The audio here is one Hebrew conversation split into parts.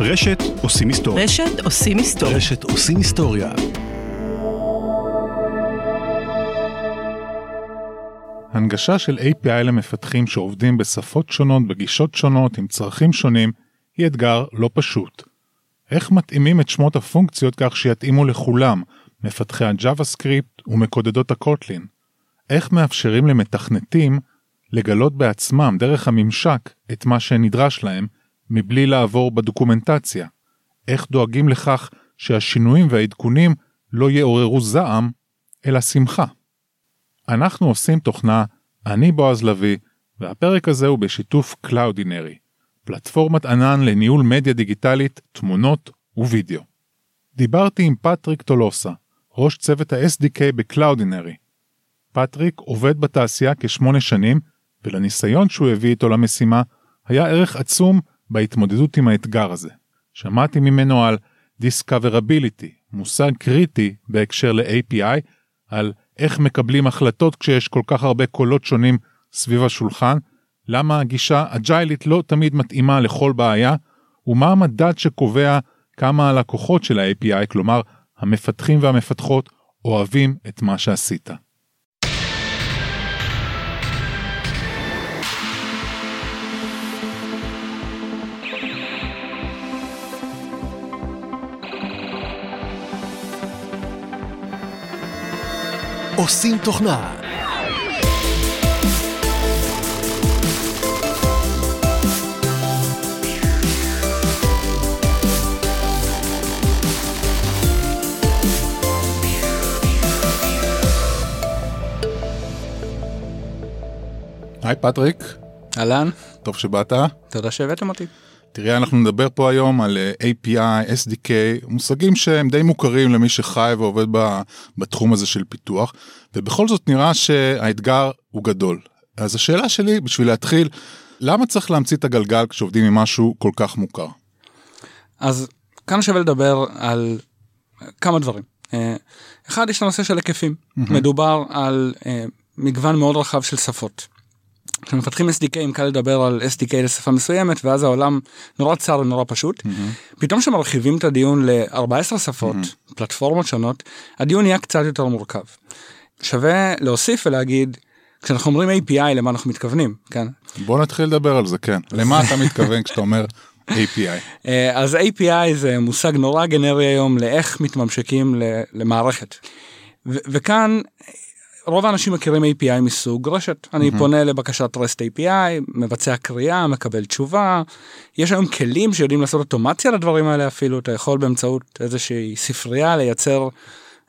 רשת עושים היסטוריה. רשת עושים היסטוריה. רשת עושים היסטוריה. הנגשה של API למפתחים שעובדים בשפות שונות, בגישות שונות, עם צרכים שונים, היא אתגר לא פשוט. איך מתאימים את שמות הפונקציות כך שיתאימו לכולם, מפתחי ה-JavaScript ומקודדות הקוטלין? איך מאפשרים למתכנתים לגלות בעצמם דרך הממשק את מה שנדרש להם, מבלי לעבור בדוקומנטציה? איך דואגים לכך שהשינויים והעדכונים לא יעוררו זעם, אלא שמחה? אנחנו עושים תוכנה, אני בועז לביא, והפרק הזה הוא בשיתוף Cloudinary, פלטפורמת ענן לניהול מדיה דיגיטלית, תמונות ווידאו. דיברתי עם פטריק טולוסה, ראש צוות ה-SDK ב-Cloudinary. פטריק עובד בתעשייה כשמונה שנים, ולניסיון שהוא הביא איתו למשימה, היה ערך עצום בהתמודדות עם האתגר הזה. שמעתי ממנו על Discoverability, מושג קריטי בהקשר ל-API, על איך מקבלים החלטות כשיש כל כך הרבה קולות שונים סביב השולחן, למה הגישה אג'יילית לא תמיד מתאימה לכל בעיה, ומה המדד שקובע כמה הלקוחות של ה-API, כלומר המפתחים והמפתחות, אוהבים את מה שעשית. עושים תוכנה. היי פטריק, אהלן, טוב שבאת. תודה שהבאתם אותי. תראה, אנחנו נדבר פה היום על אה, API, SDK, מושגים שהם די מוכרים למי שחי ועובד בתחום הזה של פיתוח, ובכל זאת נראה שהאתגר הוא גדול. אז השאלה שלי, בשביל להתחיל, למה צריך להמציא את הגלגל כשעובדים עם משהו כל כך מוכר? אז כאן שווה לדבר על כמה דברים. אה, אחד, יש את הנושא של היקפים. מדובר על אה, מגוון מאוד רחב של שפות. כשמפתחים SDK, קל לדבר על SDK לשפה מסוימת, ואז העולם נורא צר ונורא פשוט. פתאום כשמרחיבים את הדיון ל-14 שפות, פלטפורמות שונות, הדיון נהיה קצת יותר מורכב. שווה להוסיף ולהגיד, כשאנחנו אומרים API, למה אנחנו מתכוונים, כן? בוא נתחיל לדבר על זה, כן. למה אתה מתכוון כשאתה אומר API? אה, אז API זה מושג נורא גנרי היום לאיך מתממשקים למערכת. ו- וכאן רוב האנשים מכירים API מסוג רשת. אני פונה לבקשת REST API, מבצע קריאה, מקבל תשובה. יש היום כלים שיודעים לעשות אוטומציה לדברים האלה אפילו, אתה יכול באמצעות איזושהי ספרייה לייצר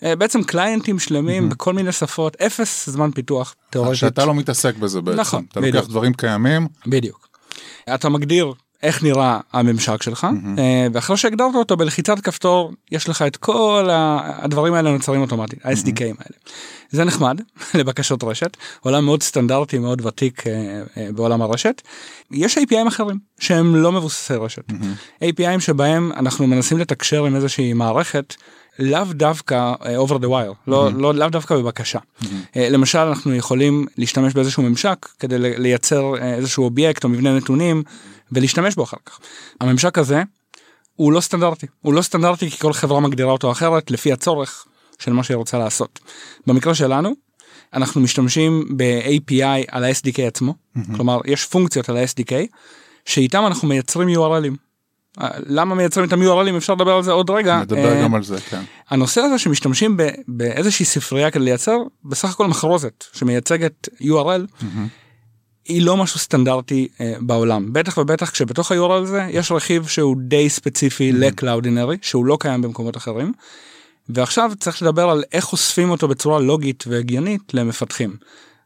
אה, בעצם קליינטים שלמים בכל מיני שפות, אפס זמן פיתוח תיאורטית. שאתה לא מתעסק בזה בעצם. נכון, אתה לוקח בדיוק. דברים קיימים, בדיוק. אתה מגדיר איך נראה הממשק שלך, אה, ואחרי שהגדרת אותו בלחיצת כפתור, יש לך את כל הדברים האלה נוצרים אוטומטית, ה-SDKים האלה. זה נחמד לבקשות רשת, עולם מאוד סטנדרטי, מאוד ותיק אה, אה, בעולם הרשת. יש APIים אחרים שהם לא מבוססי רשת. APIים שבהם אנחנו מנסים לתקשר עם איזושהי מערכת. לאו דווקא אה, over the wire, לא, לא, לאו דווקא בבקשה. אה, למשל אנחנו יכולים להשתמש באיזשהו ממשק כדי לייצר אה, איזשהו אובייקט או מבנה נתונים ולהשתמש בו אחר כך. הממשק הזה הוא לא סטנדרטי, הוא לא סטנדרטי כי כל חברה מגדירה אותו אחרת לפי הצורך של מה שהיא רוצה לעשות. במקרה שלנו אנחנו משתמשים ב-API על ה-SDK עצמו, כלומר יש פונקציות על ה-SDK שאיתם אנחנו מייצרים URLים. למה מייצרים איתם URLים אפשר לדבר על זה עוד רגע. נדבר אה, גם על זה, כן. הנושא הזה שמשתמשים ב- באיזושהי ספרייה כדי לייצר בסך הכל מחרוזת שמייצגת URL היא לא משהו סטנדרטי אה, בעולם בטח ובטח כשבתוך ה-URL הזה יש רכיב שהוא די ספציפי ל-Cloudinary שהוא לא קיים במקומות אחרים. ועכשיו צריך לדבר על איך אוספים אותו בצורה לוגית והגיונית למפתחים.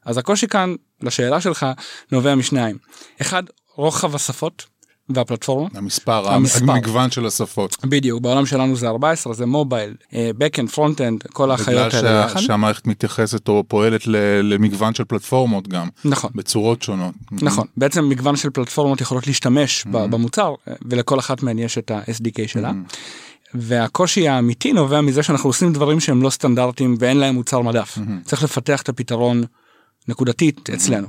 אז הקושי כאן לשאלה שלך נובע משניים. אחד רוחב השפות והפלטפורמות. המספר, המספר. המגוון של השפות. בדיוק בעולם שלנו זה 14 זה מובייל backend front-end כל בגלל החיות האלה שה, יחד. שהמערכת מתייחסת או פועלת למגוון של פלטפורמות גם, נכון בצורות שונות. נכון בעצם מגוון של פלטפורמות יכולות להשתמש ב- במוצר אה, ולכל אחת מהן יש את ה-SDK שלה. והקושי האמיתי נובע מזה שאנחנו עושים דברים שהם לא סטנדרטיים ואין להם מוצר מדף. צריך לפתח את הפתרון נקודתית אצלנו.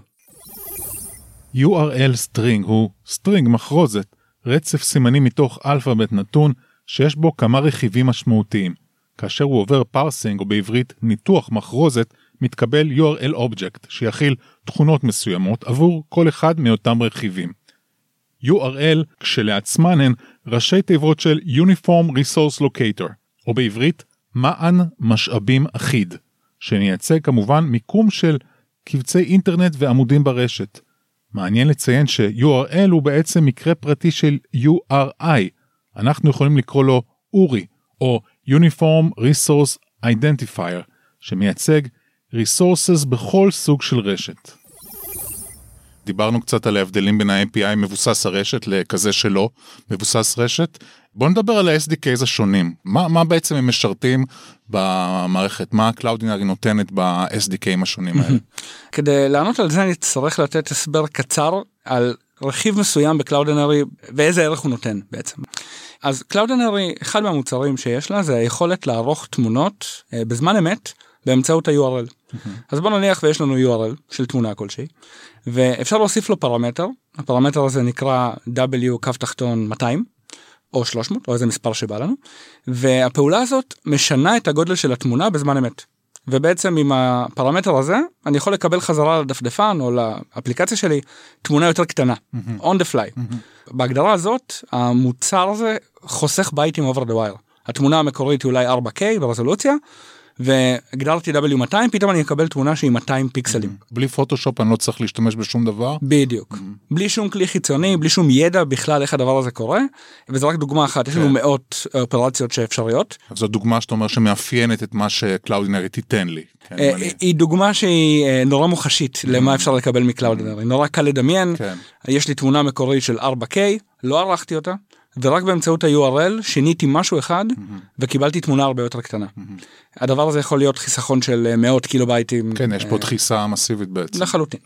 URL string הוא string מחרוזת, רצף סימנים מתוך אלפאבית נתון שיש בו כמה רכיבים משמעותיים. כאשר הוא עובר parsing או בעברית ניתוח מחרוזת, מתקבל URL Object שיכיל תכונות מסוימות עבור כל אחד מאותם רכיבים. URL כשלעצמן הן ראשי תיבות של Uniform Resource Locator, או בעברית מען משאבים אחיד, שמייצג כמובן מיקום של קבצי אינטרנט ועמודים ברשת. מעניין לציין ש-URL הוא בעצם מקרה פרטי של URI, אנחנו יכולים לקרוא לו אורי, או Uniform Resource Identifier, שמייצג Resources בכל סוג של רשת. דיברנו קצת על ההבדלים בין ה-API מבוסס הרשת לכזה שלא מבוסס רשת. בוא נדבר על ה-SDKs השונים. מה, מה בעצם הם משרתים במערכת? מה ה-Cloudinary נותנת ב-SDKים השונים האלה? כדי לענות על זה אני צריך לתת הסבר קצר על רכיב מסוים ב-Cloudinary ואיזה ערך הוא נותן בעצם. אז Cloudinary, אחד מהמוצרים שיש לה זה היכולת לערוך תמונות אה, בזמן אמת באמצעות ה-URL. Mm-hmm. אז בוא נניח ויש לנו URL של תמונה כלשהי, ואפשר להוסיף לו פרמטר, הפרמטר הזה נקרא W קו תחתון 200, או 300, או איזה מספר שבא לנו, והפעולה הזאת משנה את הגודל של התמונה בזמן אמת. ובעצם עם הפרמטר הזה אני יכול לקבל חזרה לדפדפן או לאפליקציה שלי תמונה יותר קטנה, mm-hmm. on the fly. Mm-hmm. בהגדרה הזאת המוצר הזה חוסך בייטים over the wire. התמונה המקורית היא אולי 4K ברזולוציה, והגדרתי W200 פתאום אני אקבל תמונה שהיא 200 פיקסלים. בלי פוטושופ אני לא צריך להשתמש בשום דבר? בדיוק. בלי שום כלי חיצוני, בלי שום ידע בכלל איך הדבר הזה קורה, וזה רק דוגמה אחת, יש לנו כן. מאות אופרציות שאפשריות. זו דוגמה שאתה אומר שמאפיינת את מה שקלאודינרי תיתן לי. כן, אה, היא דוגמה שהיא אה, נורא מוחשית למה אפשר לקבל מקלאודינרי, נורא קל לדמיין, כן. יש לי תמונה מקורית של 4K, לא ערכתי אותה. ורק באמצעות ה-URL שיניתי משהו אחד mm-hmm. וקיבלתי תמונה הרבה יותר קטנה. Mm-hmm. הדבר הזה יכול להיות חיסכון של אה, מאות קילו בייטים. כן, יש פה דחיסה מסיבית בעצם. לחלוטין.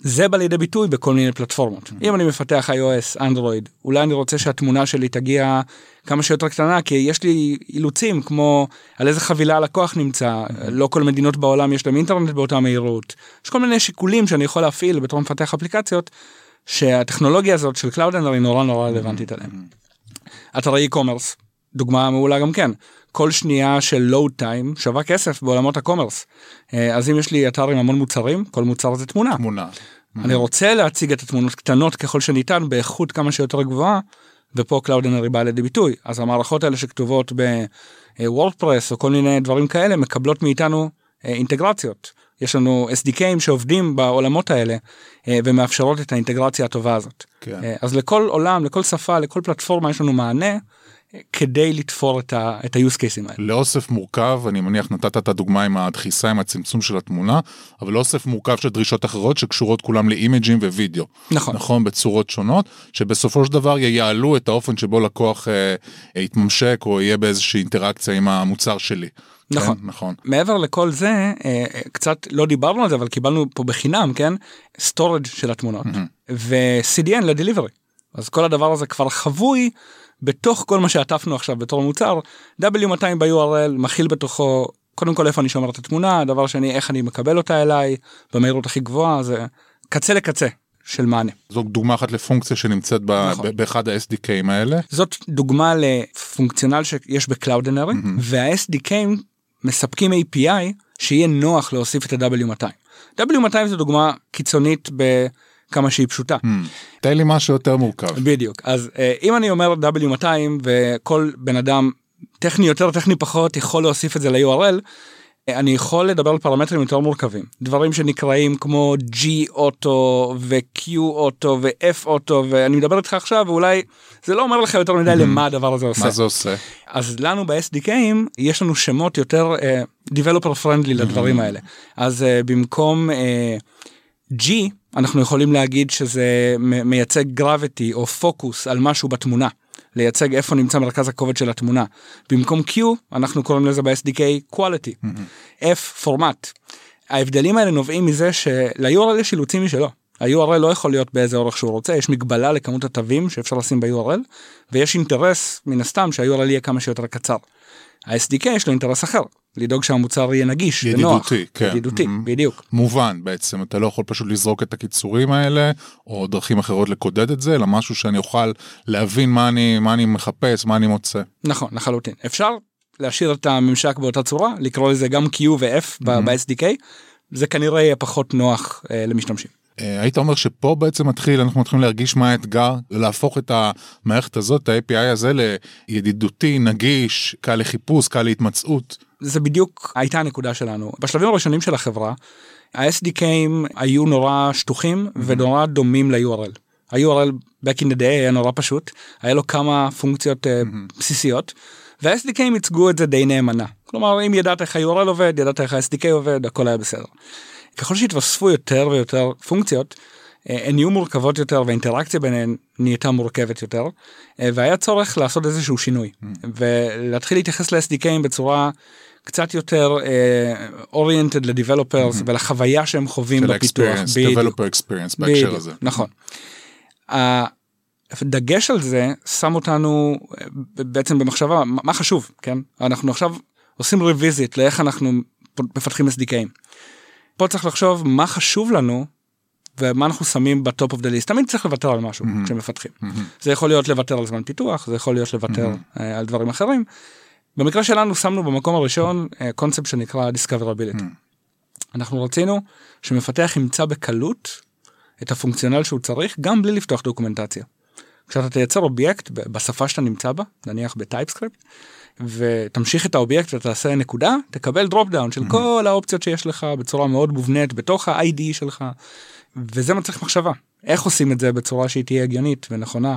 זה בא לידי ביטוי בכל מיני פלטפורמות. Mm-hmm. אם אני מפתח iOS, אנדרואיד, אולי אני רוצה שהתמונה שלי תגיע כמה שיותר קטנה, כי יש לי אילוצים כמו על איזה חבילה הלקוח נמצא, mm-hmm. לא כל מדינות בעולם יש להם אינטרנט באותה מהירות. יש כל מיני שיקולים שאני יכול להפעיל בתור מפתח אפליקציות. שהטכנולוגיה הזאת של Cloud היא נורא נורא רלוונטית עליהם. אתרי e-commerce, דוגמה מעולה גם כן, כל שנייה של load time שווה כסף בעולמות ה-commerce. אה, אז אם יש לי אתר עם המון מוצרים, כל מוצר זה תמונה. תמונה. אני רוצה להציג את התמונות קטנות ככל שניתן באיכות כמה שיותר גבוהה, ופה Cloud בא לידי ביטוי. אז המערכות האלה שכתובות ב-WordPress או כל מיני דברים כאלה מקבלות מאיתנו אה, אינטגרציות. יש לנו SDKים שעובדים בעולמות האלה אה, ומאפשרות את האינטגרציה הטובה הזאת. כן. אה, אז לכל עולם, לכל שפה, לכל פלטפורמה יש לנו מענה אה, כדי לתפור את ה-use cases האלה. לאוסף מורכב, אני מניח נתת את הדוגמה עם הדחיסה, עם הצמצום של התמונה, אבל לאוסף מורכב של דרישות אחרות שקשורות כולם לאימג'ים ווידאו. נכון. נכון, בצורות שונות, שבסופו של דבר ייעלו את האופן שבו לקוח אה, יתממשק או יהיה באיזושהי אינטראקציה עם המוצר שלי. נכון, כן, נכון. מעבר לכל זה, אה, אה, קצת לא דיברנו על זה, אבל קיבלנו פה בחינם, כן? storage של התמונות, mm-hmm. ו-CDN ל-delivery. אז כל הדבר הזה כבר חבוי בתוך כל מה שעטפנו עכשיו בתור מוצר. W200 ב-URL מכיל בתוכו, קודם כל איפה אני שומר את התמונה, דבר שני איך אני מקבל אותה אליי במהירות הכי גבוהה, זה קצה לקצה. של מענה. זו דוגמה אחת לפונקציה שנמצאת נכון. באחד ה-SDKים האלה. זאת דוגמה לפונקציונל שיש ב-Cloudinary, mm-hmm. וה-SDKים מספקים API שיהיה נוח להוסיף את ה-W200. W200 זו דוגמה קיצונית בכמה שהיא פשוטה. Hmm. תן לי משהו יותר מורכב. בדיוק, אז אה, אם אני אומר W200 וכל בן אדם טכני יותר טכני פחות יכול להוסיף את זה ל-URL, אני יכול לדבר על פרמטרים יותר מורכבים דברים שנקראים כמו G אוטו ו-Q אוטו ו-F אוטו ואני מדבר איתך עכשיו ואולי זה לא אומר לך יותר מדי למה הדבר הזה עושה. מה זה עושה? אז לנו ב-SDKים יש לנו שמות יותר uh, developer friendly לדברים האלה אז uh, במקום uh, G אנחנו יכולים להגיד שזה מייצג gravity או פוקוס על משהו בתמונה. לייצג איפה נמצא מרכז הכובד של התמונה. במקום Q אנחנו קוראים לזה ב-SDK quality, mm-hmm. F פורמט. ההבדלים האלה נובעים מזה של-URL יש אילוצים משלו. ה-URL לא יכול להיות באיזה אורך שהוא רוצה, יש מגבלה לכמות התווים שאפשר לשים ב-URL, ויש אינטרס מן הסתם שה-URL יהיה כמה שיותר קצר. ה-SDK יש לו אינטרס אחר, לדאוג שהמוצר יהיה נגיש ונוח. ידידותי, כן. ידידותי, Mhm. בדיוק. מובן בעצם, אתה לא יכול פשוט לזרוק את הקיצורים האלה, או דרכים אחרות לקודד את זה, אלא משהו שאני אוכל להבין מה אני, מה אני מחפש, מה אני מוצא. נכון, לחלוטין. אפשר להשאיר את הממשק באותה צורה, לקרוא לזה גם Q ו-F Mhm. ב-SDK, זה כנראה יהיה פחות נוח אה, למשתמשים. אה, היית אומר שפה בעצם מתחיל, אנחנו מתחילים להרגיש מה האתגר, להפוך את המערכת הזאת, את ה-API הזה, לידידותי, נגיש, קל לחיפוש, קל להתמצאות. זה בדיוק הייתה הנקודה שלנו. בשלבים הראשונים של החברה, ה-SDKים היו נורא שטוחים ונורא דומים ל-URL. ה-URL back in the day היה נורא פשוט, היה לו כמה פונקציות אה, בסיסיות, וה-SDKים ייצגו את זה די נאמנה. כלומר, אם ידעת איך ה-URL עובד, ידעת איך ה-SDK עובד, הכל היה בסדר. ככל שהתווספו יותר ויותר פונקציות, אה, הן נהיו מורכבות יותר והאינטראקציה ביניהן נהייתה מורכבת יותר, אה, והיה צורך לעשות איזשהו שינוי, ולהתחיל להתייחס ל-SDKים בצורה קצת יותר אה, oriented ל-developers ולחוויה שהם חווים של בפיתוח. ה-experience, בדיוק. developer experience בהקשר הזה. נכון. הדגש על זה שם אותנו אה, בעצם במחשבה מה חשוב כן אנחנו עכשיו עושים revisit לאיך אנחנו מפתחים SDKים. פה צריך לחשוב מה חשוב לנו ומה אנחנו שמים ב-top of the list תמיד צריך לוותר על משהו mm-hmm. כשמפתחים mm-hmm. זה יכול להיות לוותר על זמן פיתוח זה יכול להיות לוותר mm-hmm. אה, על דברים אחרים. במקרה שלנו שמנו במקום הראשון אה, קונספט שנקרא discoverability. mm-hmm. אנחנו רצינו שמפתח ימצא בקלות את הפונקציונל שהוא צריך גם בלי לפתוח דוקומנטציה. כשאתה תייצר אובייקט בשפה שאתה נמצא בה, נניח ב-TypeScript, ותמשיך את האובייקט ותעשה נקודה, תקבל drop down של כל האופציות שיש לך בצורה מאוד מובנית בתוך ה-IDE שלך, וזה מצריך מחשבה. איך עושים את זה בצורה שהיא תהיה הגיונית ונכונה,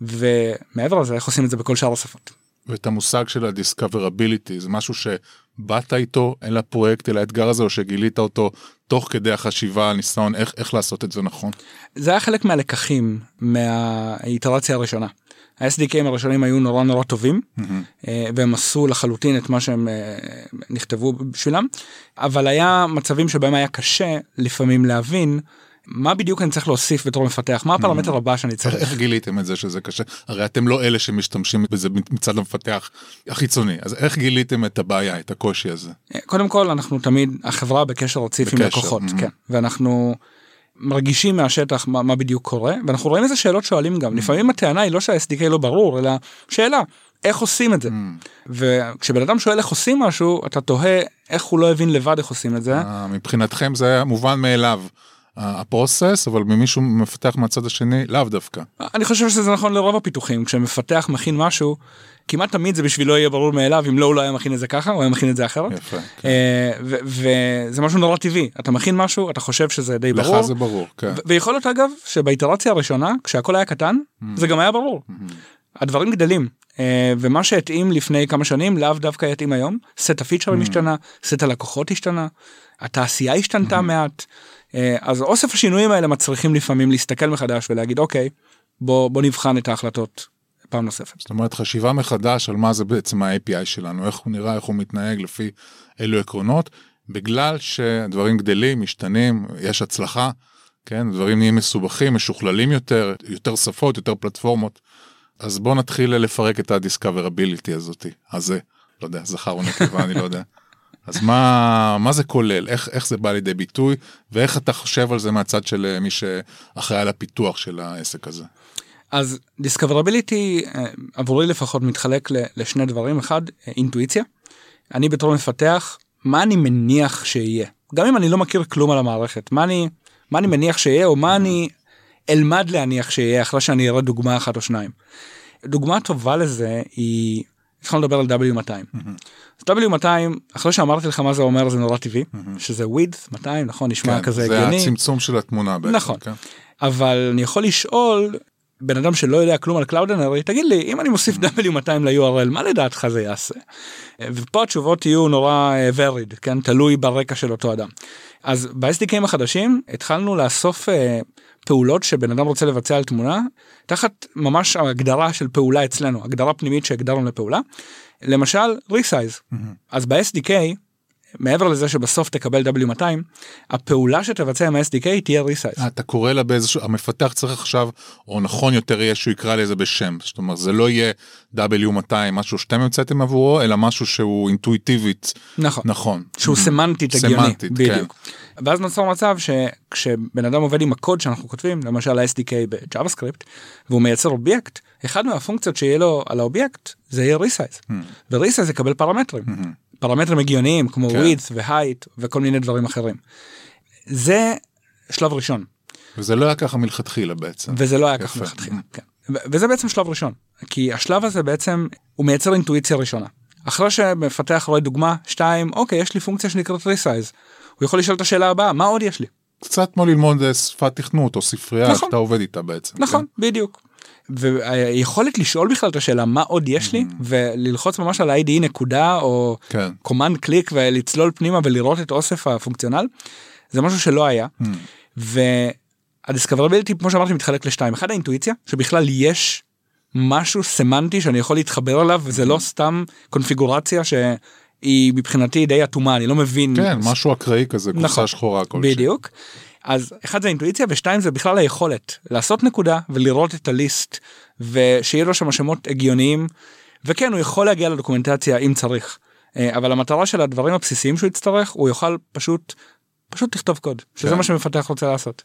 ומעבר לזה איך עושים את זה בכל שאר השפות. ואת המושג של ה-discoverability, זה משהו שבאת איתו אל הפרויקט, אל האתגר הזה, או שגילית אותו תוך כדי החשיבה, הניסיון, איך, איך לעשות את זה נכון. זה היה חלק מהלקחים מהאיטרציה הראשונה. ה-SDKים הראשונים היו נורא נורא טובים אה, והם עשו לחלוטין את מה שהם אה, נכתבו בשבילם אבל היה מצבים שבהם היה קשה לפעמים להבין מה בדיוק אני צריך להוסיף בתור מפתח? מה הפרמטר הבא שאני צריך. איך גיליתם את זה שזה קשה? הרי אתם לא אלה שמשתמשים בזה מצד המפתח החיצוני, אז איך גיליתם את הבעיה, את הקושי הזה? אה, קודם כל אנחנו תמיד החברה בקשר רציף עם לקוחות mhm. כן. ואנחנו מרגישים מהשטח מה, מה בדיוק קורה ואנחנו רואים איזה שאלות שואלים גם. לפעמים הטענה היא לא שה-SDK לא ברור אלא שאלה איך עושים את זה? וכשבן אדם שואל איך עושים משהו אתה תוהה איך הוא לא הבין לבד איך עושים את זה. אה, מבחינתכם זה היה מובן מאליו, הפרוסס, אבל ממישהו מפתח מהצד השני, לאו דווקא. אני חושב שזה נכון לרוב הפיתוחים כשמפתח מכין משהו כמעט תמיד זה בשבילו יהיה ברור מאליו אם לא הוא לא היה מכין את זה ככה הוא היה מכין את זה אחרת. יפה. כן. אה, ו- וזה משהו נורא טבעי אתה מכין משהו אתה חושב שזה די ברור לך זה ברור, כן. ויכול להיות אגב שבאיטרציה הראשונה כשהכל היה קטן זה גם היה ברור. הדברים גדלים אה, ומה שהתאים לפני כמה שנים לאו דווקא יתאים היום סט הפיצ'רים השתנה סט הלקוחות השתנה התעשייה השתנתה מעט אה, אז אוסף השינויים האלה מצריכים לפעמים להסתכל מחדש ולהגיד אוקיי בוא בוא נבחן את ההחלטות פעם נוספת. זאת אומרת חשיבה מחדש על מה זה בעצם ה-API שלנו, איך הוא נראה, איך הוא מתנהג לפי אילו עקרונות, בגלל שדברים גדלים, משתנים, יש הצלחה, כן, דברים נהיים מסובכים, משוכללים יותר, יותר שפות, יותר פלטפורמות. אז בואו נתחיל לפרק את ה-discoverability הזאתי, הזה, לא יודע, זכר או נקבה, אני לא יודע. אז מה, מה זה כולל, איך, איך זה בא לידי ביטוי, ואיך אתה חושב על זה מהצד של אה, מי שאחראי על הפיתוח של העסק הזה. אז discoverability אה, עבורי לפחות מתחלק לשני דברים אחד אה, אינטואיציה. אני בתור מפתח מה אני מניח שיהיה גם אם אני לא מכיר כלום על המערכת מה אני מה אני מניח שיהיה או מה אני אלמד להניח שיהיה אחרי שאני אראה דוגמה אחת או שניים. דוגמה טובה לזה היא התחלנו לדבר על W200. אז W200 אחרי שאמרתי לך מה זה אומר זה נורא טבעי שזה width 200 נכון נשמע כן, כזה זה הגיוני. הצמצום של התמונה בעצם. נכון. כן? אבל אני יכול לשאול בן אדם שלא יודע כלום על קלאודנרי תגיד לי אם אני מוסיף W200 ל-URL מה לדעתך זה יעשה. ופה התשובות יהיו נורא אה, varied כן תלוי ברקע של אותו אדם. אז ב-SDKים החדשים התחלנו לאסוף אה, פעולות שבן אדם רוצה לבצע על תמונה תחת ממש הגדרה של פעולה אצלנו הגדרה פנימית שהגדרנו לפעולה. למשל resize אז ב-SDK מעבר לזה שבסוף תקבל W200, הפעולה שתבצע עם ה-SDK תהיה resize. אתה קורא לה באיזשהו, המפתח צריך עכשיו, או נכון יותר יהיה שהוא יקרא לזה בשם, זאת אומרת זה לא יהיה W200 משהו שאתם המצאתם עבורו, אלא משהו שהוא אינטואיטיבית, נכון. נכון. שהוא Mhm. סמנטית הגיוני, סמנטית, כן. ואז נוצר מצב שכשבן אדם עובד עם הקוד שאנחנו כותבים, למשל ה-SDK ב-JavaScript, והוא מייצר אובייקט, אחד מהפונקציות שיהיה לו על האובייקט זה יהיה resize. Mhm. ו-resize יקבל פרמטרים. פרמטרים הגיוניים כמו כן. width ו-height וכל מיני דברים אחרים. זה שלב ראשון, וזה לא היה ככה מלכתחילה בעצם. וזה לא היה יפה. ככה מלכתחילה. כן. ו- וזה בעצם שלב ראשון, כי השלב הזה בעצם הוא מייצר אינטואיציה ראשונה. אחרי שמפתח רואה דוגמה 2, אוקיי, יש לי פונקציה שנקראת resize. הוא יכול לשאול את השאלה הבאה, מה עוד יש לי? קצת כמו ללמוד אה, שפת תכנות או ספרייה, נכון. שאתה עובד איתה בעצם. נכון, בדיוק. והיכולת לשאול בכלל את השאלה מה עוד יש לי וללחוץ ממש על ה-IDE נקודה או כן. קומנד קליק ולצלול פנימה ולראות את אוסף הפונקציונל זה משהו שלא היה. והדיסקברביליטי כמו שאמרתי מתחלק לשתיים אחד האינטואיציה שבכלל יש משהו סמנטי שאני יכול להתחבר אליו וזה לא סתם קונפיגורציה שהיא מבחינתי די אטומה אני לא מבין כן, משהו אקראי כזה, נכון. קופסה שחורה כלשהי. בדיוק. אז אחד זה אינטואיציה ושתיים זה בכלל היכולת לעשות נקודה ולראות את הליסט ושיהיה לו שם שמות הגיוניים וכן הוא יכול להגיע לדוקומנטציה אם צריך אה, אבל המטרה של הדברים הבסיסיים שהוא יצטרך הוא יוכל פשוט פשוט לכתוב קוד שזה כן. מה שמפתח רוצה לעשות.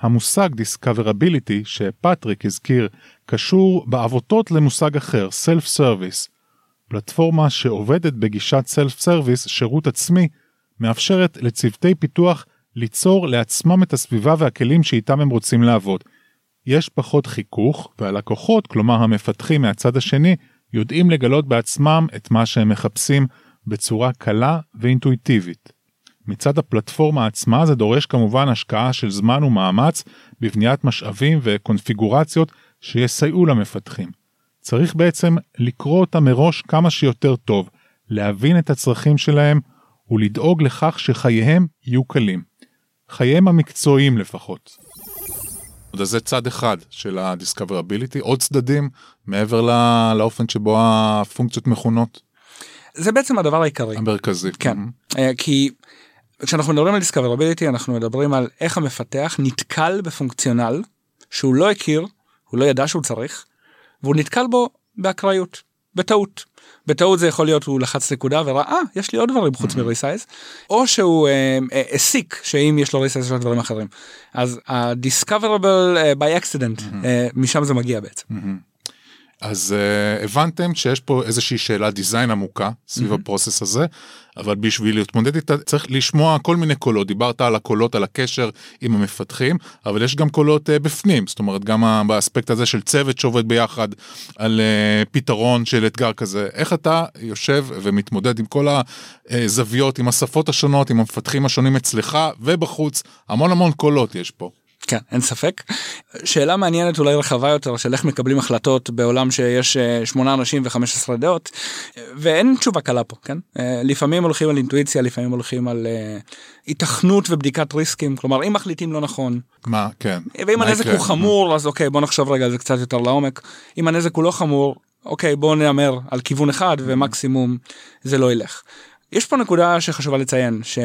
המושג Discoverability שפטריק הזכיר קשור בעבותות למושג אחר, Self-Service. פלטפורמה שעובדת בגישת Self-Service, שירות עצמי, מאפשרת לצוותי פיתוח ליצור לעצמם את הסביבה והכלים שאיתם הם רוצים לעבוד. יש פחות חיכוך, והלקוחות, כלומר המפתחים מהצד השני, יודעים לגלות בעצמם את מה שהם מחפשים בצורה קלה ואינטואיטיבית. מצד הפלטפורמה עצמה זה דורש כמובן השקעה של זמן ומאמץ בבניית משאבים וקונפיגורציות שיסייעו למפתחים. צריך בעצם לקרוא אותם מראש כמה שיותר טוב, להבין את הצרכים שלהם ולדאוג לכך שחייהם יהיו קלים. חייהם המקצועיים לפחות. אז זה צד אחד של ה-discoverability, עוד צדדים מעבר לא- לאופן שבו הפונקציות מכונות זה בעצם הדבר העיקרי. המרכזי. כן. אה, כי כשאנחנו מדברים על discoverability אנחנו מדברים על איך המפתח נתקל בפונקציונל שהוא לא הכיר, הוא לא ידע שהוא צריך, והוא נתקל בו באקראיות, בטעות. בטעות זה יכול להיות הוא לחץ נקודה וראה אה, יש לי עוד דברים חוץ מ-resize או שהוא אה, אה, הסיק שאם יש לו resize יש לו דברים אחרים. אז ה-discoverable אה, by accident אה, משם זה מגיע בעצם. אז uh, הבנתם שיש פה איזושהי שאלת דיזיין עמוקה סביב הפרוסס הזה, אבל בשביל להתמודד איתה צריך לשמוע כל מיני קולות, דיברת על הקולות, על הקשר עם המפתחים, אבל יש גם קולות uh, בפנים, זאת אומרת גם באספקט הזה של צוות שעובד ביחד על uh, פתרון של אתגר כזה, איך אתה יושב ומתמודד עם כל הזוויות, עם השפות השונות, עם המפתחים השונים אצלך ובחוץ, המון המון קולות יש פה. כן אין ספק. שאלה מעניינת אולי רחבה יותר של איך מקבלים החלטות בעולם שיש אה, שמונה אנשים ו-15 דעות אה, ואין תשובה קלה פה כן אה, לפעמים הולכים על אינטואיציה לפעמים הולכים על אה, היתכנות ובדיקת ריסקים כלומר אם מחליטים לא נכון מה, כן. ואם הנזק יקרה? הוא חמור אז אוקיי בוא נחשוב רגע על זה קצת יותר לעומק אם הנזק הוא לא חמור אוקיי בוא נאמר על כיוון אחד ומקסימום זה לא ילך. יש פה נקודה שחשובה לציין ש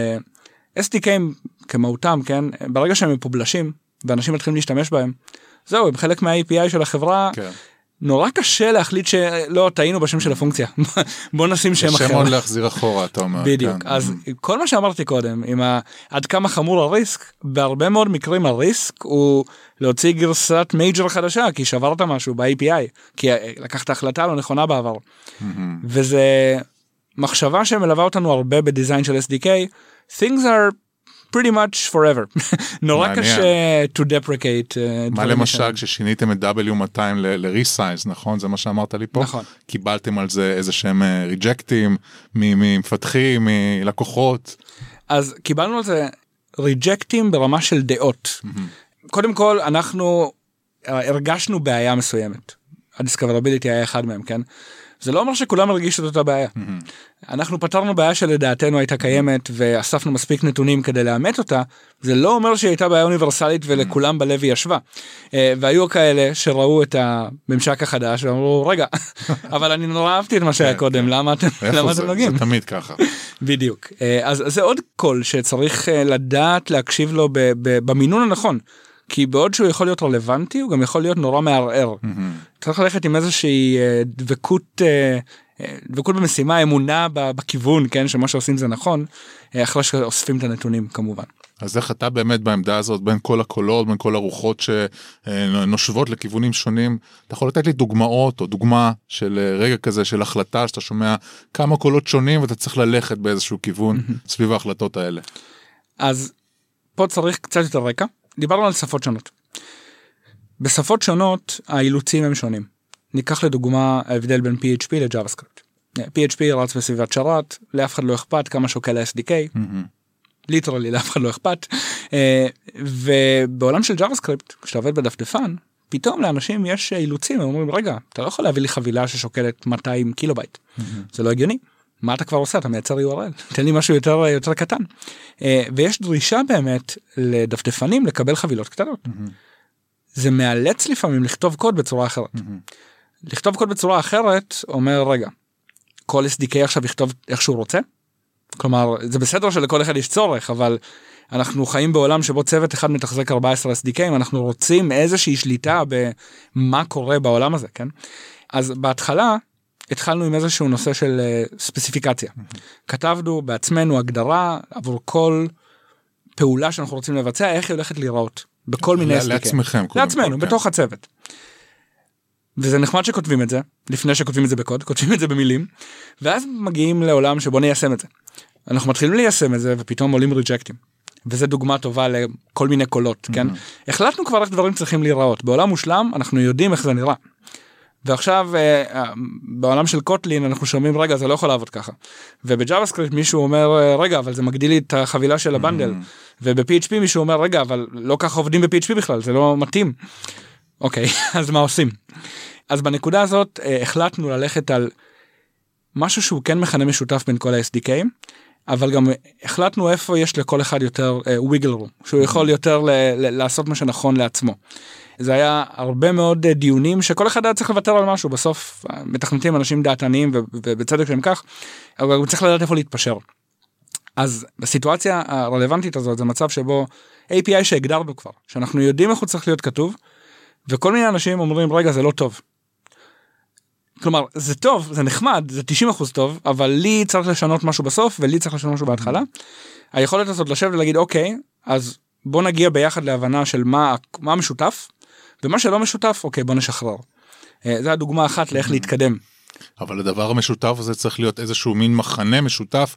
SDK כמהותם כן ברגע שהם מפובלשים ואנשים מתחילים להשתמש בהם זהו הם חלק מה-API של החברה כן. נורא קשה להחליט שלא טעינו בשם של הפונקציה בוא נשים שם אחר. מאוד להחזיר אחורה, אתה אומר. בדיוק כן. אז כל מה שאמרתי קודם עם ה... עד כמה חמור הריסק בהרבה מאוד מקרים הריסק הוא להוציא גרסת מייג'ר חדשה כי שברת משהו ב-API כי אה, לקחת החלטה לא נכונה בעבר וזה מחשבה שמלווה אותנו הרבה בדיזיין של SDK things are pretty much forever נורא מעניין. קשה to deprecate. אה, מה למשל. כששיניתם את W200 ל-resize, נכון? זה מה שאמרת לי פה? נכון. קיבלתם על זה איזה שהם ריג'קטים ממפתחים, מלקוחות. אז קיבלנו על זה ריג'קטים ברמה של דעות. קודם כל אנחנו אה, הרגשנו בעיה מסוימת. הדיסקברביליטי היה אחד מהם כן. זה לא אומר שכולם הרגישו את אותה בעיה. אנחנו פתרנו בעיה שלדעתנו הייתה קיימת ואספנו מספיק נתונים כדי לאמת אותה, זה לא אומר שהיא הייתה בעיה אוניברסלית ולכולם בלב היא ישבה. אה, והיו כאלה שראו את הממשק החדש ואמרו רגע, אבל אני נורא אהבתי את מה שהיה כן, קודם, כן. למה אתם למה זה? אתם נוגעים? זה תמיד ככה. בדיוק. אה, אז זה עוד קול שצריך אה, לדעת להקשיב לו במינון הנכון. כי בעוד שהוא יכול להיות רלוונטי הוא גם יכול להיות נורא מערער. צריך ללכת עם איזושהי אה, דבקות אה, אה, דבקות במשימה אמונה בכיוון כן שמה שעושים זה נכון אחרי שאוספים את הנתונים כמובן. אז איך אתה באמת בעמדה הזאת בין כל הקולות בין כל הרוחות שנושבות לכיוונים שונים אתה יכול לתת לי דוגמאות או דוגמה של רגע כזה של החלטה שאתה שומע כמה קולות שונים ואתה צריך ללכת באיזשהו כיוון סביב ההחלטות האלה. אז פה צריך קצת יותר רקע דיברנו על שפות שונות. בשפות שונות האילוצים הם שונים. ניקח לדוגמה ההבדל בין PHP ל-JavaScript. PHP רץ בסביבת שרת לאף אחד לא אכפת כמה שוקל ה-SDK literally לאף אחד לא אכפת אה, ובעולם של JavaScript כשאתה עובד בדפדפן פתאום לאנשים יש אילוצים הם אומרים רגע אתה לא יכול להביא לי חבילה ששוקלת 200 קילובייט זה לא הגיוני. מה אתה כבר עושה אתה מייצר URL תן לי משהו יותר יותר קטן אה, ויש דרישה באמת לדפדפנים לקבל חבילות קטנות. זה מאלץ לפעמים לכתוב קוד בצורה אחרת. לכתוב קוד בצורה אחרת אומר רגע כל SDK עכשיו יכתוב איך שהוא רוצה. כלומר זה בסדר שלכל אחד יש צורך אבל אנחנו חיים בעולם שבו צוות אחד מתחזק 14 SDK אנחנו רוצים איזושהי שליטה במה קורה בעולם הזה כן. אז בהתחלה התחלנו עם איזשהו נושא של אה, ספציפיקציה. כתבנו בעצמנו הגדרה עבור כל פעולה שאנחנו רוצים לבצע איך היא הולכת להיראות בכל מיני SDK. לעצמכם, לעצמנו כל, כן. בתוך הצוות. וזה נחמד שכותבים את זה לפני שכותבים את זה בקוד כותבים את זה במילים ואז מגיעים לעולם שבו ניישם את זה. אנחנו מתחילים ליישם את זה ופתאום עולים ריג'קטים. וזה דוגמה טובה לכל מיני קולות כן החלטנו כבר איך דברים צריכים להיראות בעולם מושלם אנחנו יודעים איך זה נראה. ועכשיו אה, אה, בעולם של Kotlin אנחנו שומעים רגע זה לא יכול לעבוד ככה. וב-JavaScript מישהו אומר אה, רגע אבל זה מגדיל לי את החבילה של ה-bundle. וב-PHP מישהו אומר רגע אבל לא ככה עובדים ב-PHP בכלל זה לא מתאים. אוקיי אז מה עושים? אז בנקודה הזאת החלטנו ללכת על משהו שהוא כן מכנה משותף בין כל ה-SDK אבל גם החלטנו איפה יש לכל אחד יותר וויגל רום שהוא יכול יותר ל- ל- לעשות מה שנכון לעצמו. זה היה הרבה מאוד אה, דיונים שכל אחד היה צריך לוותר על משהו בסוף אה, מתכנתים אנשים דעתניים ובצדק שהם כך אבל הוא צריך לדעת איפה להתפשר. אז בסיטואציה הרלוונטית הזאת זה מצב שבו API שהגדרנו כבר שאנחנו יודעים איך הוא צריך להיות כתוב וכל מיני אנשים אומרים רגע זה לא טוב. כלומר זה טוב זה נחמד זה 90 אחוז טוב אבל לי צריך לשנות משהו בסוף ולי צריך לשנות משהו בהתחלה. היכולת הזאת לשבת ולהגיד אוקיי אז בוא נגיע ביחד להבנה של מה מה משותף ומה שלא משותף אוקיי בוא נשחרר. אה, זה הדוגמה אחת לאיך להתקדם. אבל הדבר המשותף הזה צריך להיות איזשהו מין מחנה משותף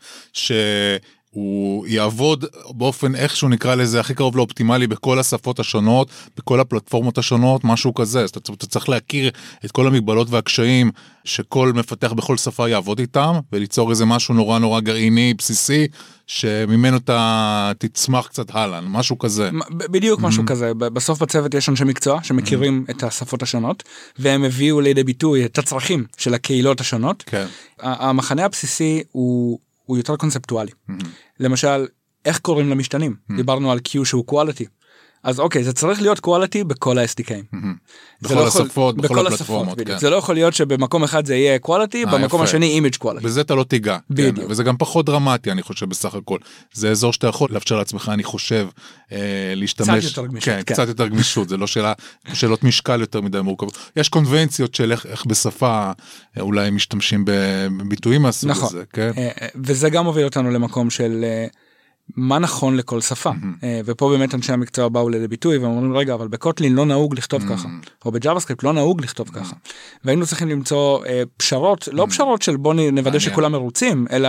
שהוא יעבוד באופן איכשהו נקרא לזה הכי קרוב לאופטימלי בכל השפות השונות בכל הפלטפורמות השונות משהו כזה אז אתה, אתה צריך להכיר את כל המגבלות והקשיים שכל מפתח בכל שפה יעבוד איתם וליצור איזה משהו נורא נורא גרעיני בסיסי שממנו אתה תצמח קצת הלאה משהו כזה. בדיוק משהו כזה בסוף בצוות יש אנשי מקצוע שמכירים את השפות השונות והם הביאו לידי ביטוי את הצרכים של הקהילות השונות. כן. המחנה הבסיסי הוא, הוא יותר קונספטואלי. למשל איך קוראים למשתנים דיברנו על Q שהוא quality. אז אוקיי זה צריך להיות quality בכל ה-SDK. בכל לא השפות, בכל בכל הפלטפורמות, בדיוק. כן. זה לא יכול להיות שבמקום אחד זה יהיה quality במקום יפה. השני image quality. בזה אתה לא תיגע, בדיוק. כן, וזה גם פחות דרמטי אני חושב בסך הכל. זה אזור שאתה יכול לאפשר לעצמך אני חושב אה, להשתמש, קצת יותר גמישות, כן, כן. קצת יותר גמישות, זה לא שאלה, שאלות משקל יותר מדי מורכבות. יש קונבנציות של איך, איך בשפה אה, אולי משתמשים בביטויים מהסוג נכון. הזה, כן? אה, אה, וזה גם מוביל אותנו למקום של אה, מה נכון לכל שפה. אה, ופה באמת אנשי המקצוע באו לידי ביטוי והם אומרים רגע אבל בקוטלין לא נהוג לכתוב ככה או בג'אווה סקריפט לא נהוג לכתוב ככה. והיינו צריכים למצוא אה, פשרות לא פשרות של בוא נוודא. שכולם מרוצים אלא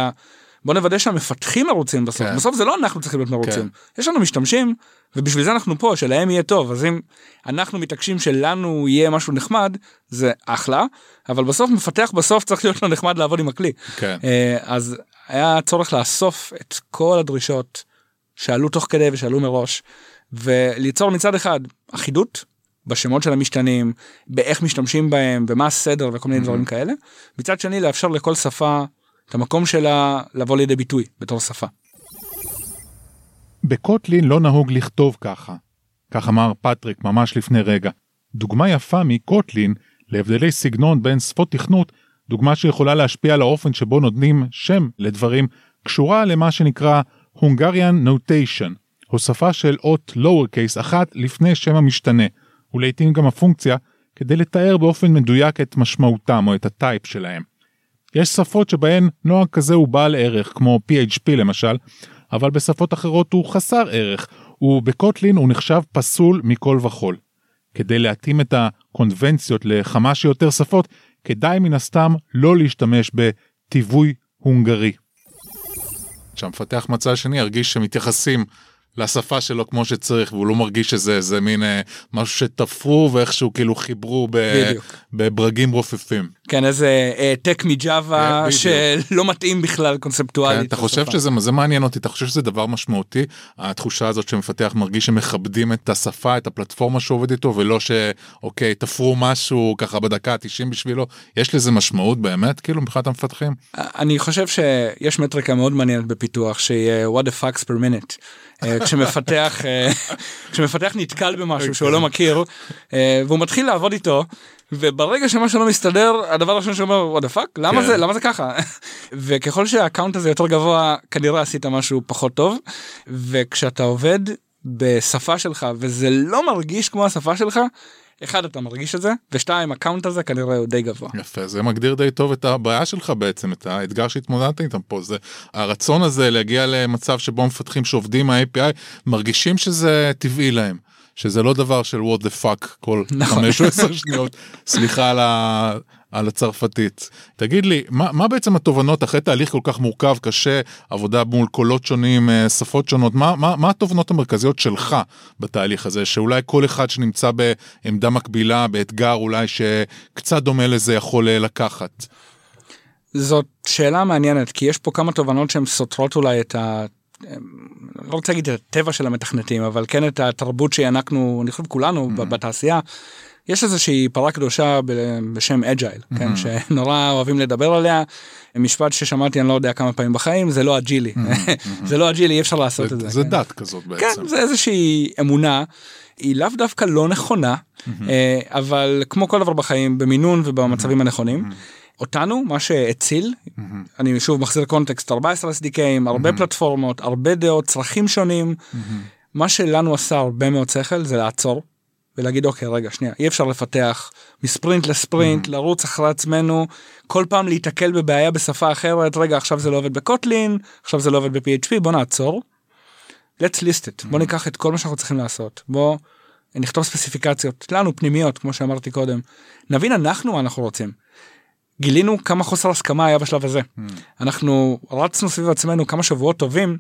בוא נוודא שהמפתחים מרוצים בסוף. כן. בסוף זה לא אנחנו צריכים להיות מרוצים. יש לנו משתמשים ובשביל זה אנחנו פה שלהם יהיה טוב. אז אם אנחנו מתעקשים שלנו יהיה משהו נחמד זה אחלה אבל בסוף מפתח בסוף צריך להיות לו נחמד לעבוד עם הכלי. כן. אה, אז היה צורך לאסוף את כל הדרישות שעלו תוך כדי ושעלו מראש וליצור מצד אחד אחידות בשמות של המשתנים, באיך משתמשים בהם, ומה הסדר וכל מיני דברים כאלה. מצד שני לאפשר לכל שפה את המקום שלה לבוא לידי ביטוי בתור שפה. בקוטלין לא נהוג לכתוב ככה. כך אמר פטריק ממש לפני רגע. דוגמה יפה מקוטלין להבדלי סגנון בין שפות תכנות, דוגמה שיכולה להשפיע על האופן שבו נותנים שם לדברים, קשורה למה שנקרא Hungarian Notation, הוספה של אות lower case אחת לפני שם המשתנה, ולעיתים גם הפונקציה, כדי לתאר באופן מדויק את משמעותם או את הטייפ שלהם. יש שפות שבהן נוהג כזה הוא בעל ערך, כמו PHP למשל, אבל בשפות אחרות הוא חסר ערך, ובקוטלין הוא נחשב פסול מכל וכול. כדי להתאים את הקונבנציות לכמה שיותר שפות, כדאי מן הסתם לא להשתמש בטיווי הונגרי. שהמפתח מצד שני ירגיש שמתייחסים לשפה שלו כמו שצריך והוא לא מרגיש שזה איזה מין אה, משהו שתפרו ואיכשהו כאילו חיברו ב, בברגים רופפים. כן איזה העתק מג'אווה שלא מתאים בכלל קונספטואלית. כן, אתה חושב שזה זה מעניין אותי אתה חושב שזה דבר משמעותי התחושה הזאת שמפתח מרגיש שמכבדים את השפה את הפלטפורמה שעובד איתו ולא שאוקיי תפרו משהו ככה בדקה ה-90 בשבילו יש לזה משמעות באמת כאילו מבחינת המפתחים. אני חושב שיש מטריקה מאוד מעניינת בפיתוח שהיא what the fucks per minute. אה, כשמפתח אה, כשמפתח נתקל במשהו שהוא לא מכיר אה, והוא מתחיל לעבוד איתו וברגע שמשהו לא מסתדר הדבר הראשון שאומר what the fuck למה זה למה זה ככה? וככל שה-count הזה יותר גבוה כנראה עשית משהו פחות טוב וכשאתה עובד בשפה שלך וזה לא מרגיש כמו השפה שלך אחד אתה מרגיש את זה ושתיים הקאונט הזה כנראה הוא די גבוה. יפה זה מגדיר די טוב את הבעיה שלך בעצם את האתגר שהתמודדת איתם פה זה הרצון הזה להגיע למצב שבו מפתחים שעובדים ה-API מרגישים שזה טבעי להם. שזה לא דבר של what the fuck כל נכון. 5 או 10 שניות סליחה על ה... על הצרפתית. תגיד לי, מה, מה בעצם התובנות אחרי תהליך כל כך מורכב, קשה, עבודה מול קולות שונים, אה, שפות שונות, מה, מה, מה התובנות המרכזיות שלך בתהליך הזה, שאולי כל אחד שנמצא בעמדה מקבילה, באתגר אולי שקצת דומה לזה יכול אה, לקחת? זאת שאלה מעניינת, כי יש פה כמה תובנות שהן סותרות אולי את ה... לא רוצה להגיד את הטבע של המתכנתים, אבל כן את התרבות שהענקנו, אני חושב כולנו mm-hmm. בתעשייה. יש איזושהי פרה קדושה בשם agile, mm-hmm. כן, שנורא אוהבים לדבר עליה. משפט ששמעתי אני לא יודע כמה פעמים בחיים זה לא אג'ילי mm-hmm. זה לא אג'ילי אי אפשר לעשות את זה. זה כן. דת כזאת בעצם. כן זה איזושהי אמונה היא לאו דווקא לא נכונה mm-hmm. אבל כמו כל דבר בחיים במינון ובמצבים הנכונים. אותנו מה שהציל mm-hmm. אני שוב מחזיר קונטקסט 14 SDKים הרבה mm-hmm. פלטפורמות הרבה דעות צרכים שונים mm-hmm. מה שלנו עשה הרבה מאוד שכל זה לעצור ולהגיד אוקיי רגע שנייה אי אפשר לפתח מספרינט לספרינט mm-hmm. לרוץ אחרי עצמנו כל פעם להיתקל בבעיה בשפה אחרת רגע עכשיו זה לא עובד ב-Kotlin עכשיו זה לא עובד ב-PHP בוא נעצור. let's list it mm-hmm. בוא ניקח את כל מה שאנחנו צריכים לעשות בוא נכתוב ספציפיקציות לנו פנימיות כמו שאמרתי קודם נבין אנחנו מה אנחנו רוצים. גילינו כמה חוסר הסכמה היה בשלב הזה mm. אנחנו רצנו סביב עצמנו כמה שבועות טובים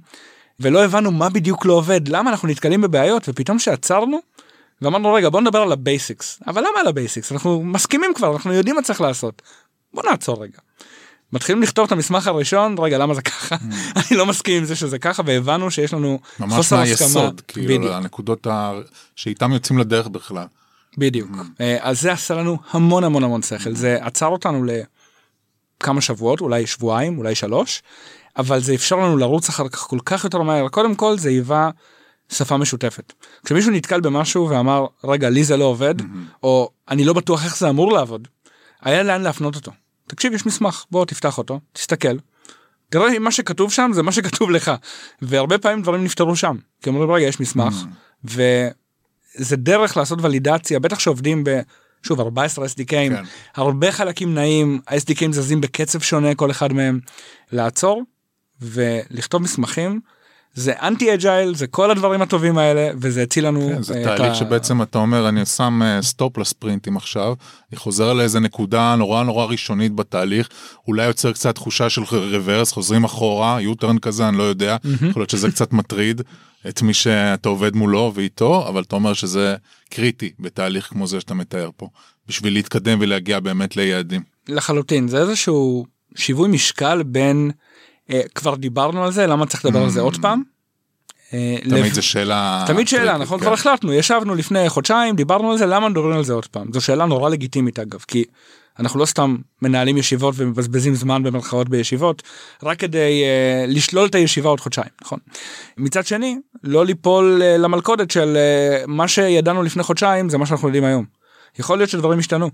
ולא הבנו מה בדיוק לא עובד למה אנחנו נתקלים בבעיות ופתאום שעצרנו ואמרנו רגע בוא נדבר על ה basics אבל למה על ה basics אנחנו מסכימים כבר אנחנו יודעים מה צריך לעשות בוא נעצור רגע. מתחילים לכתוב את המסמך הראשון רגע למה זה ככה mm. אני לא מסכים עם זה שזה ככה והבנו שיש לנו חוסר הסכמה. ממש מהיסוד כאילו הנקודות ה... שאיתם יוצאים לדרך בכלל. בדיוק mm. אה, אז זה עשה לנו המון המון המון שכל זה עצר אותנו לכמה שבועות אולי שבועיים אולי שלוש אבל זה אפשר לנו לרוץ אחר כך כל כך יותר מהר קודם כל זה היווה שפה משותפת. כשמישהו נתקל במשהו ואמר רגע לי זה לא עובד mm-hmm. או אני לא בטוח איך זה אמור לעבוד היה לאן להפנות אותו. תקשיב יש מסמך בוא תפתח אותו תסתכל. תראה אם מה שכתוב שם זה מה שכתוב לך והרבה פעמים דברים נפתרו שם כי אומרים רגע יש מסמך mm-hmm. וזה דרך לעשות ולידציה בטח שעובדים ב... שוב 14 SDKים כן. הרבה חלקים נעים ה-SDKים זזים בקצב שונה כל אחד מהם לעצור ולכתוב מסמכים זה אנטי אג'ייל זה כל הדברים הטובים האלה וזה הציל לנו כן, זה תהליך ה... שבעצם אתה אומר אני שם stop אה, לספרינטים עכשיו אני חוזר לאיזה נקודה נורא נורא ראשונית בתהליך אולי יוצר קצת תחושה של reverse חוזרים אחורה U-turn כזה אני לא יודע יכול להיות שזה קצת מטריד את מי שאתה עובד מולו ואיתו אבל אתה אומר שזה קריטי בתהליך כמו זה שאתה מתאר פה בשביל להתקדם ולהגיע באמת ליעדים. לחלוטין זה איזשהו שיווי משקל בין. אה, כבר דיברנו על זה למה צריך לדבר על זה עוד mm. פעם. אה, תמיד זה שאלה... תמיד שאלה, נכון? כן. כבר החלטנו, ישבנו לפני חודשיים, דיברנו על זה, למה מדברים על זה עוד פעם? זו שאלה נורא לגיטימית אגב, כי אנחנו לא סתם מנהלים ישיבות ומבזבזים זמן במרכאות בישיבות, רק כדי uh, לשלול את הישיבה עוד חודשיים, נכון? מצד שני, לא ליפול למלכודת של מה שידענו לפני חודשיים זה מה שאנחנו יודעים היום. יכול להיות שדברים השתנו,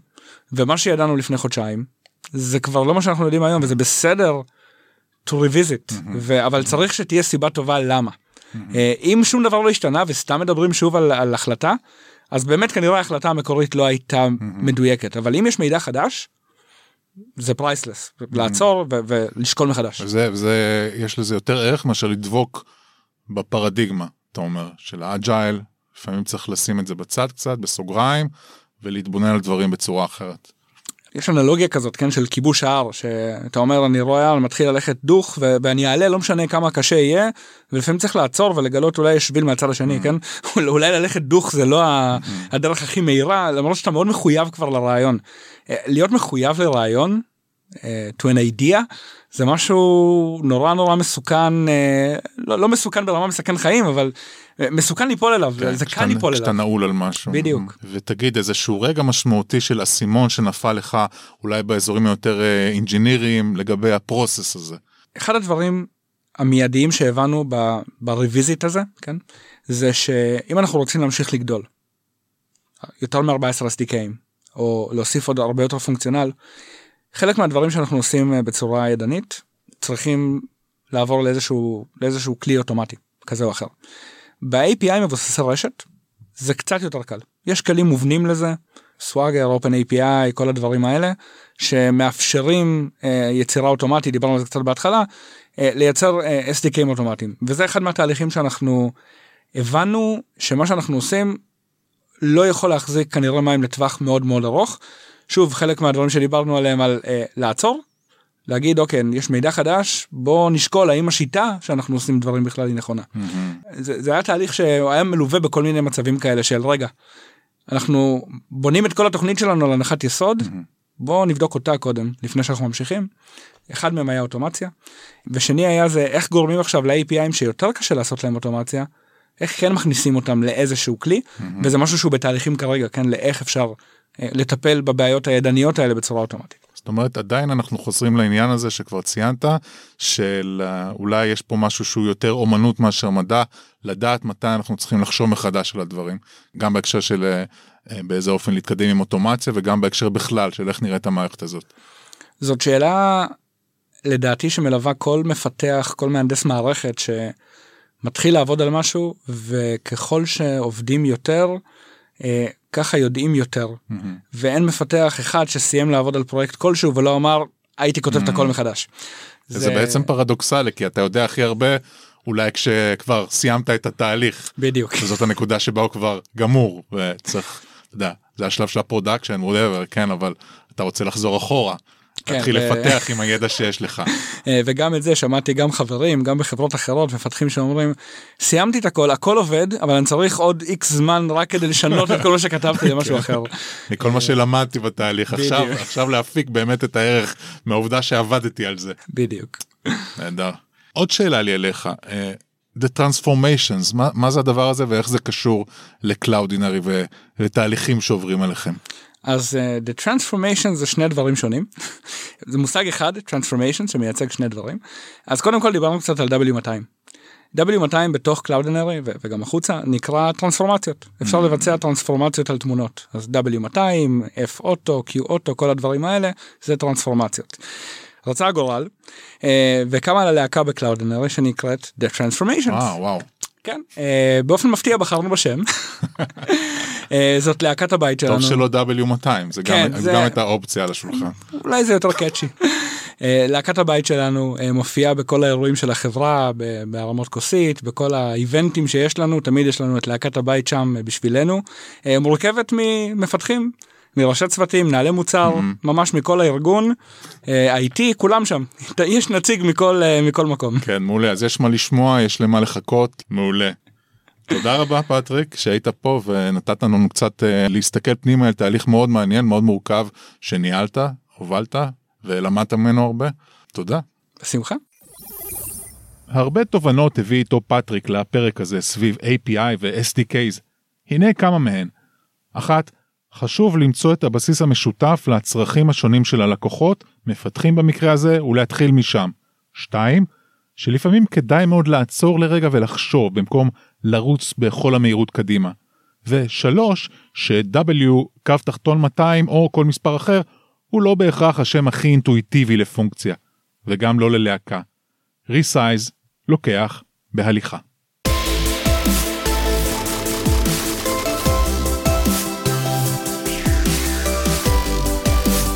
ומה שידענו לפני חודשיים זה כבר לא מה שאנחנו יודעים היום, וזה בסדר to revisit, ו- אבל צריך שתהיה סיבה טובה למה. אה, אם שום דבר לא השתנה וסתם מדברים שוב על, על החלטה, אז באמת כנראה ההחלטה המקורית לא הייתה מדויקת, אבל אם יש מידע חדש, זה priceless, לעצור ו- ולשקול מחדש. וזה, וזה, יש לזה יותר ערך מאשר לדבוק בפרדיגמה, אתה אומר, של ה agile, לפעמים צריך לשים את זה בצד קצת, בסוגריים, ולהתבונן על דברים בצורה אחרת. יש אנלוגיה כזאת, כן, של כיבוש ההר, שאתה אומר אני רואה הר מתחיל ללכת דוך ו- ואני אעלה לא משנה כמה קשה יהיה, ולפעמים צריך לעצור ולגלות אולי יש שביל מהצד השני, כן? אולי ללכת דוך זה לא ה- הדרך הכי מהירה, למרות שאתה מאוד מחויב כבר לרעיון. אה, להיות מחויב לרעיון, אה, to an idea, זה משהו נורא נורא מסוכן, אה, לא, לא מסוכן ברמה מסכן חיים, אבל מסוכן ליפול אליו, כן, זה כשאתה- קל ליפול כשאתה אליו. נעול על משהו. בדיוק. ותגיד, איזשהו רגע משמעותי של אסימון שנפל לך, אולי באזורים היותר אה, engineering יים, לגבי ה process הזה. אחד הדברים המיידיים שהבנו ב- ב revisit הזה, כן, זה שאם אנחנו רוצים להמשיך לגדול, יותר מ-14 SDKים, או להוסיף עוד הרבה יותר functional, חלק מהדברים שאנחנו עושים אה, בצורה ידנית, צריכים לעבור לאיזשהו, לאיזשהו כלי אוטומטי, כזה או אחר. ב-API מבוססי רשת, זה קצת יותר קל. יש כלים מובנים לזה, סוואגר, OpenAPI, כל הדברים האלה, שמאפשרים אה, יצירה אוטומטית, דיברנו על זה קצת בהתחלה, אה, לייצר אה, SDKים אוטומטיים. וזה אחד מהתהליכים שאנחנו הבנו שמה שאנחנו עושים לא יכול להחזיק כנראה מים לטווח מאוד מאוד ארוך. שוב, חלק מהדברים שדיברנו עליהם על אה, לעצור, להגיד אוקיי, יש מידע חדש, בוא נשקול האם השיטה שאנחנו עושים דברים בכלל היא נכונה. זה, זה היה תהליך שהיה מלווה בכל מיני מצבים כאלה של רגע, אנחנו בונים את כל התוכנית שלנו על הנחת יסוד, בואו נבדוק אותה קודם לפני שאנחנו ממשיכים. אחד מהם היה אוטומציה, ושני היה זה איך גורמים עכשיו ל-APIים שיותר קשה לעשות להם אוטומציה, איך כן מכניסים אותם לאיזשהו כלי, וזה משהו שהוא בתהליכים כרגע, כן, לאיך אפשר אה, לטפל בבעיות הידניות האלה בצורה אוטומטית. זאת אומרת, עדיין אנחנו חוזרים לעניין הזה שכבר ציינת, של אה, אולי יש פה משהו שהוא יותר אומנות מאשר מדע, לדעת מתי אנחנו צריכים לחשוב מחדש על הדברים. גם בהקשר של אה, אה, באיזה אופן להתקדם עם אוטומציה, וגם בהקשר בכלל של איך נראית המערכת הזאת. זאת שאלה לדעתי שמלווה כל מפתח, כל מהנדס מערכת שמתחיל לעבוד על משהו וככל שעובדים יותר, ככה יודעים יותר. ואין מפתח אחד שסיים לעבוד על פרויקט כלשהו ולא אמר הייתי כותב את הכל מחדש. זה בעצם פרדוקסלי, כי אתה יודע הכי הרבה, אולי כשכבר סיימת את התהליך. בדיוק. שזאת הנקודה שבה הוא כבר גמור, וצריך, אתה יודע, זה השלב של ה production, whatever, כן, אבל אתה רוצה לחזור אחורה. כן, תתחיל ו- לפתח עם הידע שיש לך. אה, וגם את זה שמעתי גם חברים גם בחברות אחרות מפתחים שאומרים סיימתי את הכל הכל עובד אבל אני צריך עוד איקס זמן רק כדי לשנות את כל מה שכתבתי למשהו אחר. מכל מה שלמדתי בתהליך, עכשיו. עכשיו להפיק באמת את הערך מהעובדה שעבדתי על זה. בדיוק. נהדר. עוד שאלה לי אליך, אה, The Transformations, מה, מה זה הדבר הזה ואיך זה קשור לקלאודינרי ולתהליכים שעוברים עליכם? אז uh, the transformation זה שני דברים שונים. זה מושג אחד transformation שמייצג שני דברים. אז קודם כל דיברנו קצת על W200. W200 בתוך ו- וגם החוצה נקרא טרנספורמציות. אפשר לבצע טרנספורמציות על תמונות. אז W200, F אוטו, Q אוטו, כל הדברים האלה זה טרנספורמציות. רצה הגורל אה, וקמה לה להקה ב-Cloudinary שנקראת The Transformations. וואו, וואו. כן, אה, באופן מפתיע בחרנו בשם. אה, זאת להקת הבית שלנו. טוב שלא W200, זה כן, גם, זה- גם את האופציה על השולחן. אולי זה יותר catchy. אה, להקת הבית שלנו מופיעה בכל האירועים של החברה, בהרמות כוסית, בכל האיבנטים שיש לנו, תמיד יש לנו את להקת הבית שם בשבילנו. מורכבת ממפתחים, מראשי צוותים, מנהלי מוצר, ממש מכל הארגון, אה, IT, כולם שם. יש נציג מכל, אה, מכל מקום. כן, מעולה, אז יש מה לשמוע, יש למה לחכות, מעולה. תודה רבה פטריק שהיית פה ונתת לנו קצת אה, להסתכל פנימה על תהליך מאוד מעניין, מאוד מורכב, שניהלת, הובלת ולמדת ממנו הרבה. תודה. בשמחה. הרבה תובנות הביא איתו פטריק לפרק הזה סביב API ו-SDKs. הנה כמה מהן. אחת, חשוב למצוא את הבסיס המשותף לצרכים השונים של הלקוחות, מפתחים במקרה הזה, ולהתחיל משם. 2. שלפעמים כדאי מאוד לעצור לרגע ולחשוב במקום לרוץ בכל המהירות קדימה. ו-3. ש-W קו תחתון 200 או כל מספר אחר הוא לא בהכרח השם הכי אינטואיטיבי לפונקציה, וגם לא ללהקה. ריסייז לוקח בהליכה.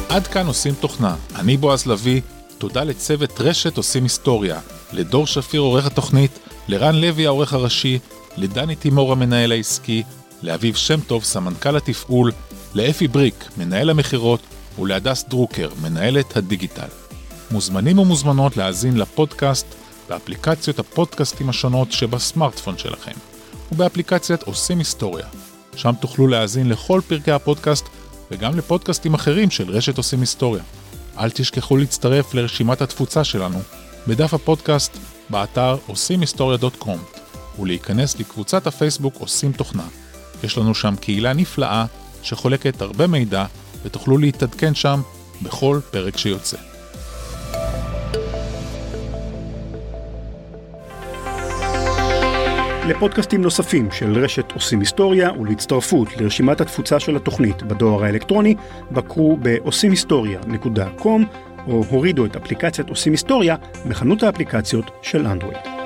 עד כאן עושים תוכנה. אני בועז לביא, תודה לצוות רשת עושים היסטוריה, לדור שפיר עורך התוכנית, לרן לוי העורך הראשי, לדני תימור המנהל העסקי, לאביב שם טוב סמנכ"ל התפעול, לאפי בריק מנהל המכירות ולהדס דרוקר מנהלת הדיגיטל. מוזמנים ומוזמנות להאזין לפודקאסט באפליקציות הפודקאסטים השונות שבסמארטפון שלכם ובאפליקציית עושים היסטוריה. שם תוכלו להאזין לכל פרקי הפודקאסט וגם לפודקאסטים אחרים של רשת עושים היסטוריה. אל תשכחו להצטרף לרשימת התפוצה שלנו בדף הפודקאסט באתר עושים היסטוריה.קום ולהיכנס לקבוצת הפייסבוק עושים תוכנה. יש לנו שם קהילה נפלאה שחולקת הרבה מידע ותוכלו להתעדכן שם בכל פרק שיוצא. לפודקאסטים נוספים של רשת עושים היסטוריה ולהצטרפות לרשימת התפוצה של התוכנית בדואר האלקטרוני, בקרו בעושים היסטוריה.com או הורידו את אפליקציית עושים היסטוריה מחנות האפליקציות של אנדרואיד.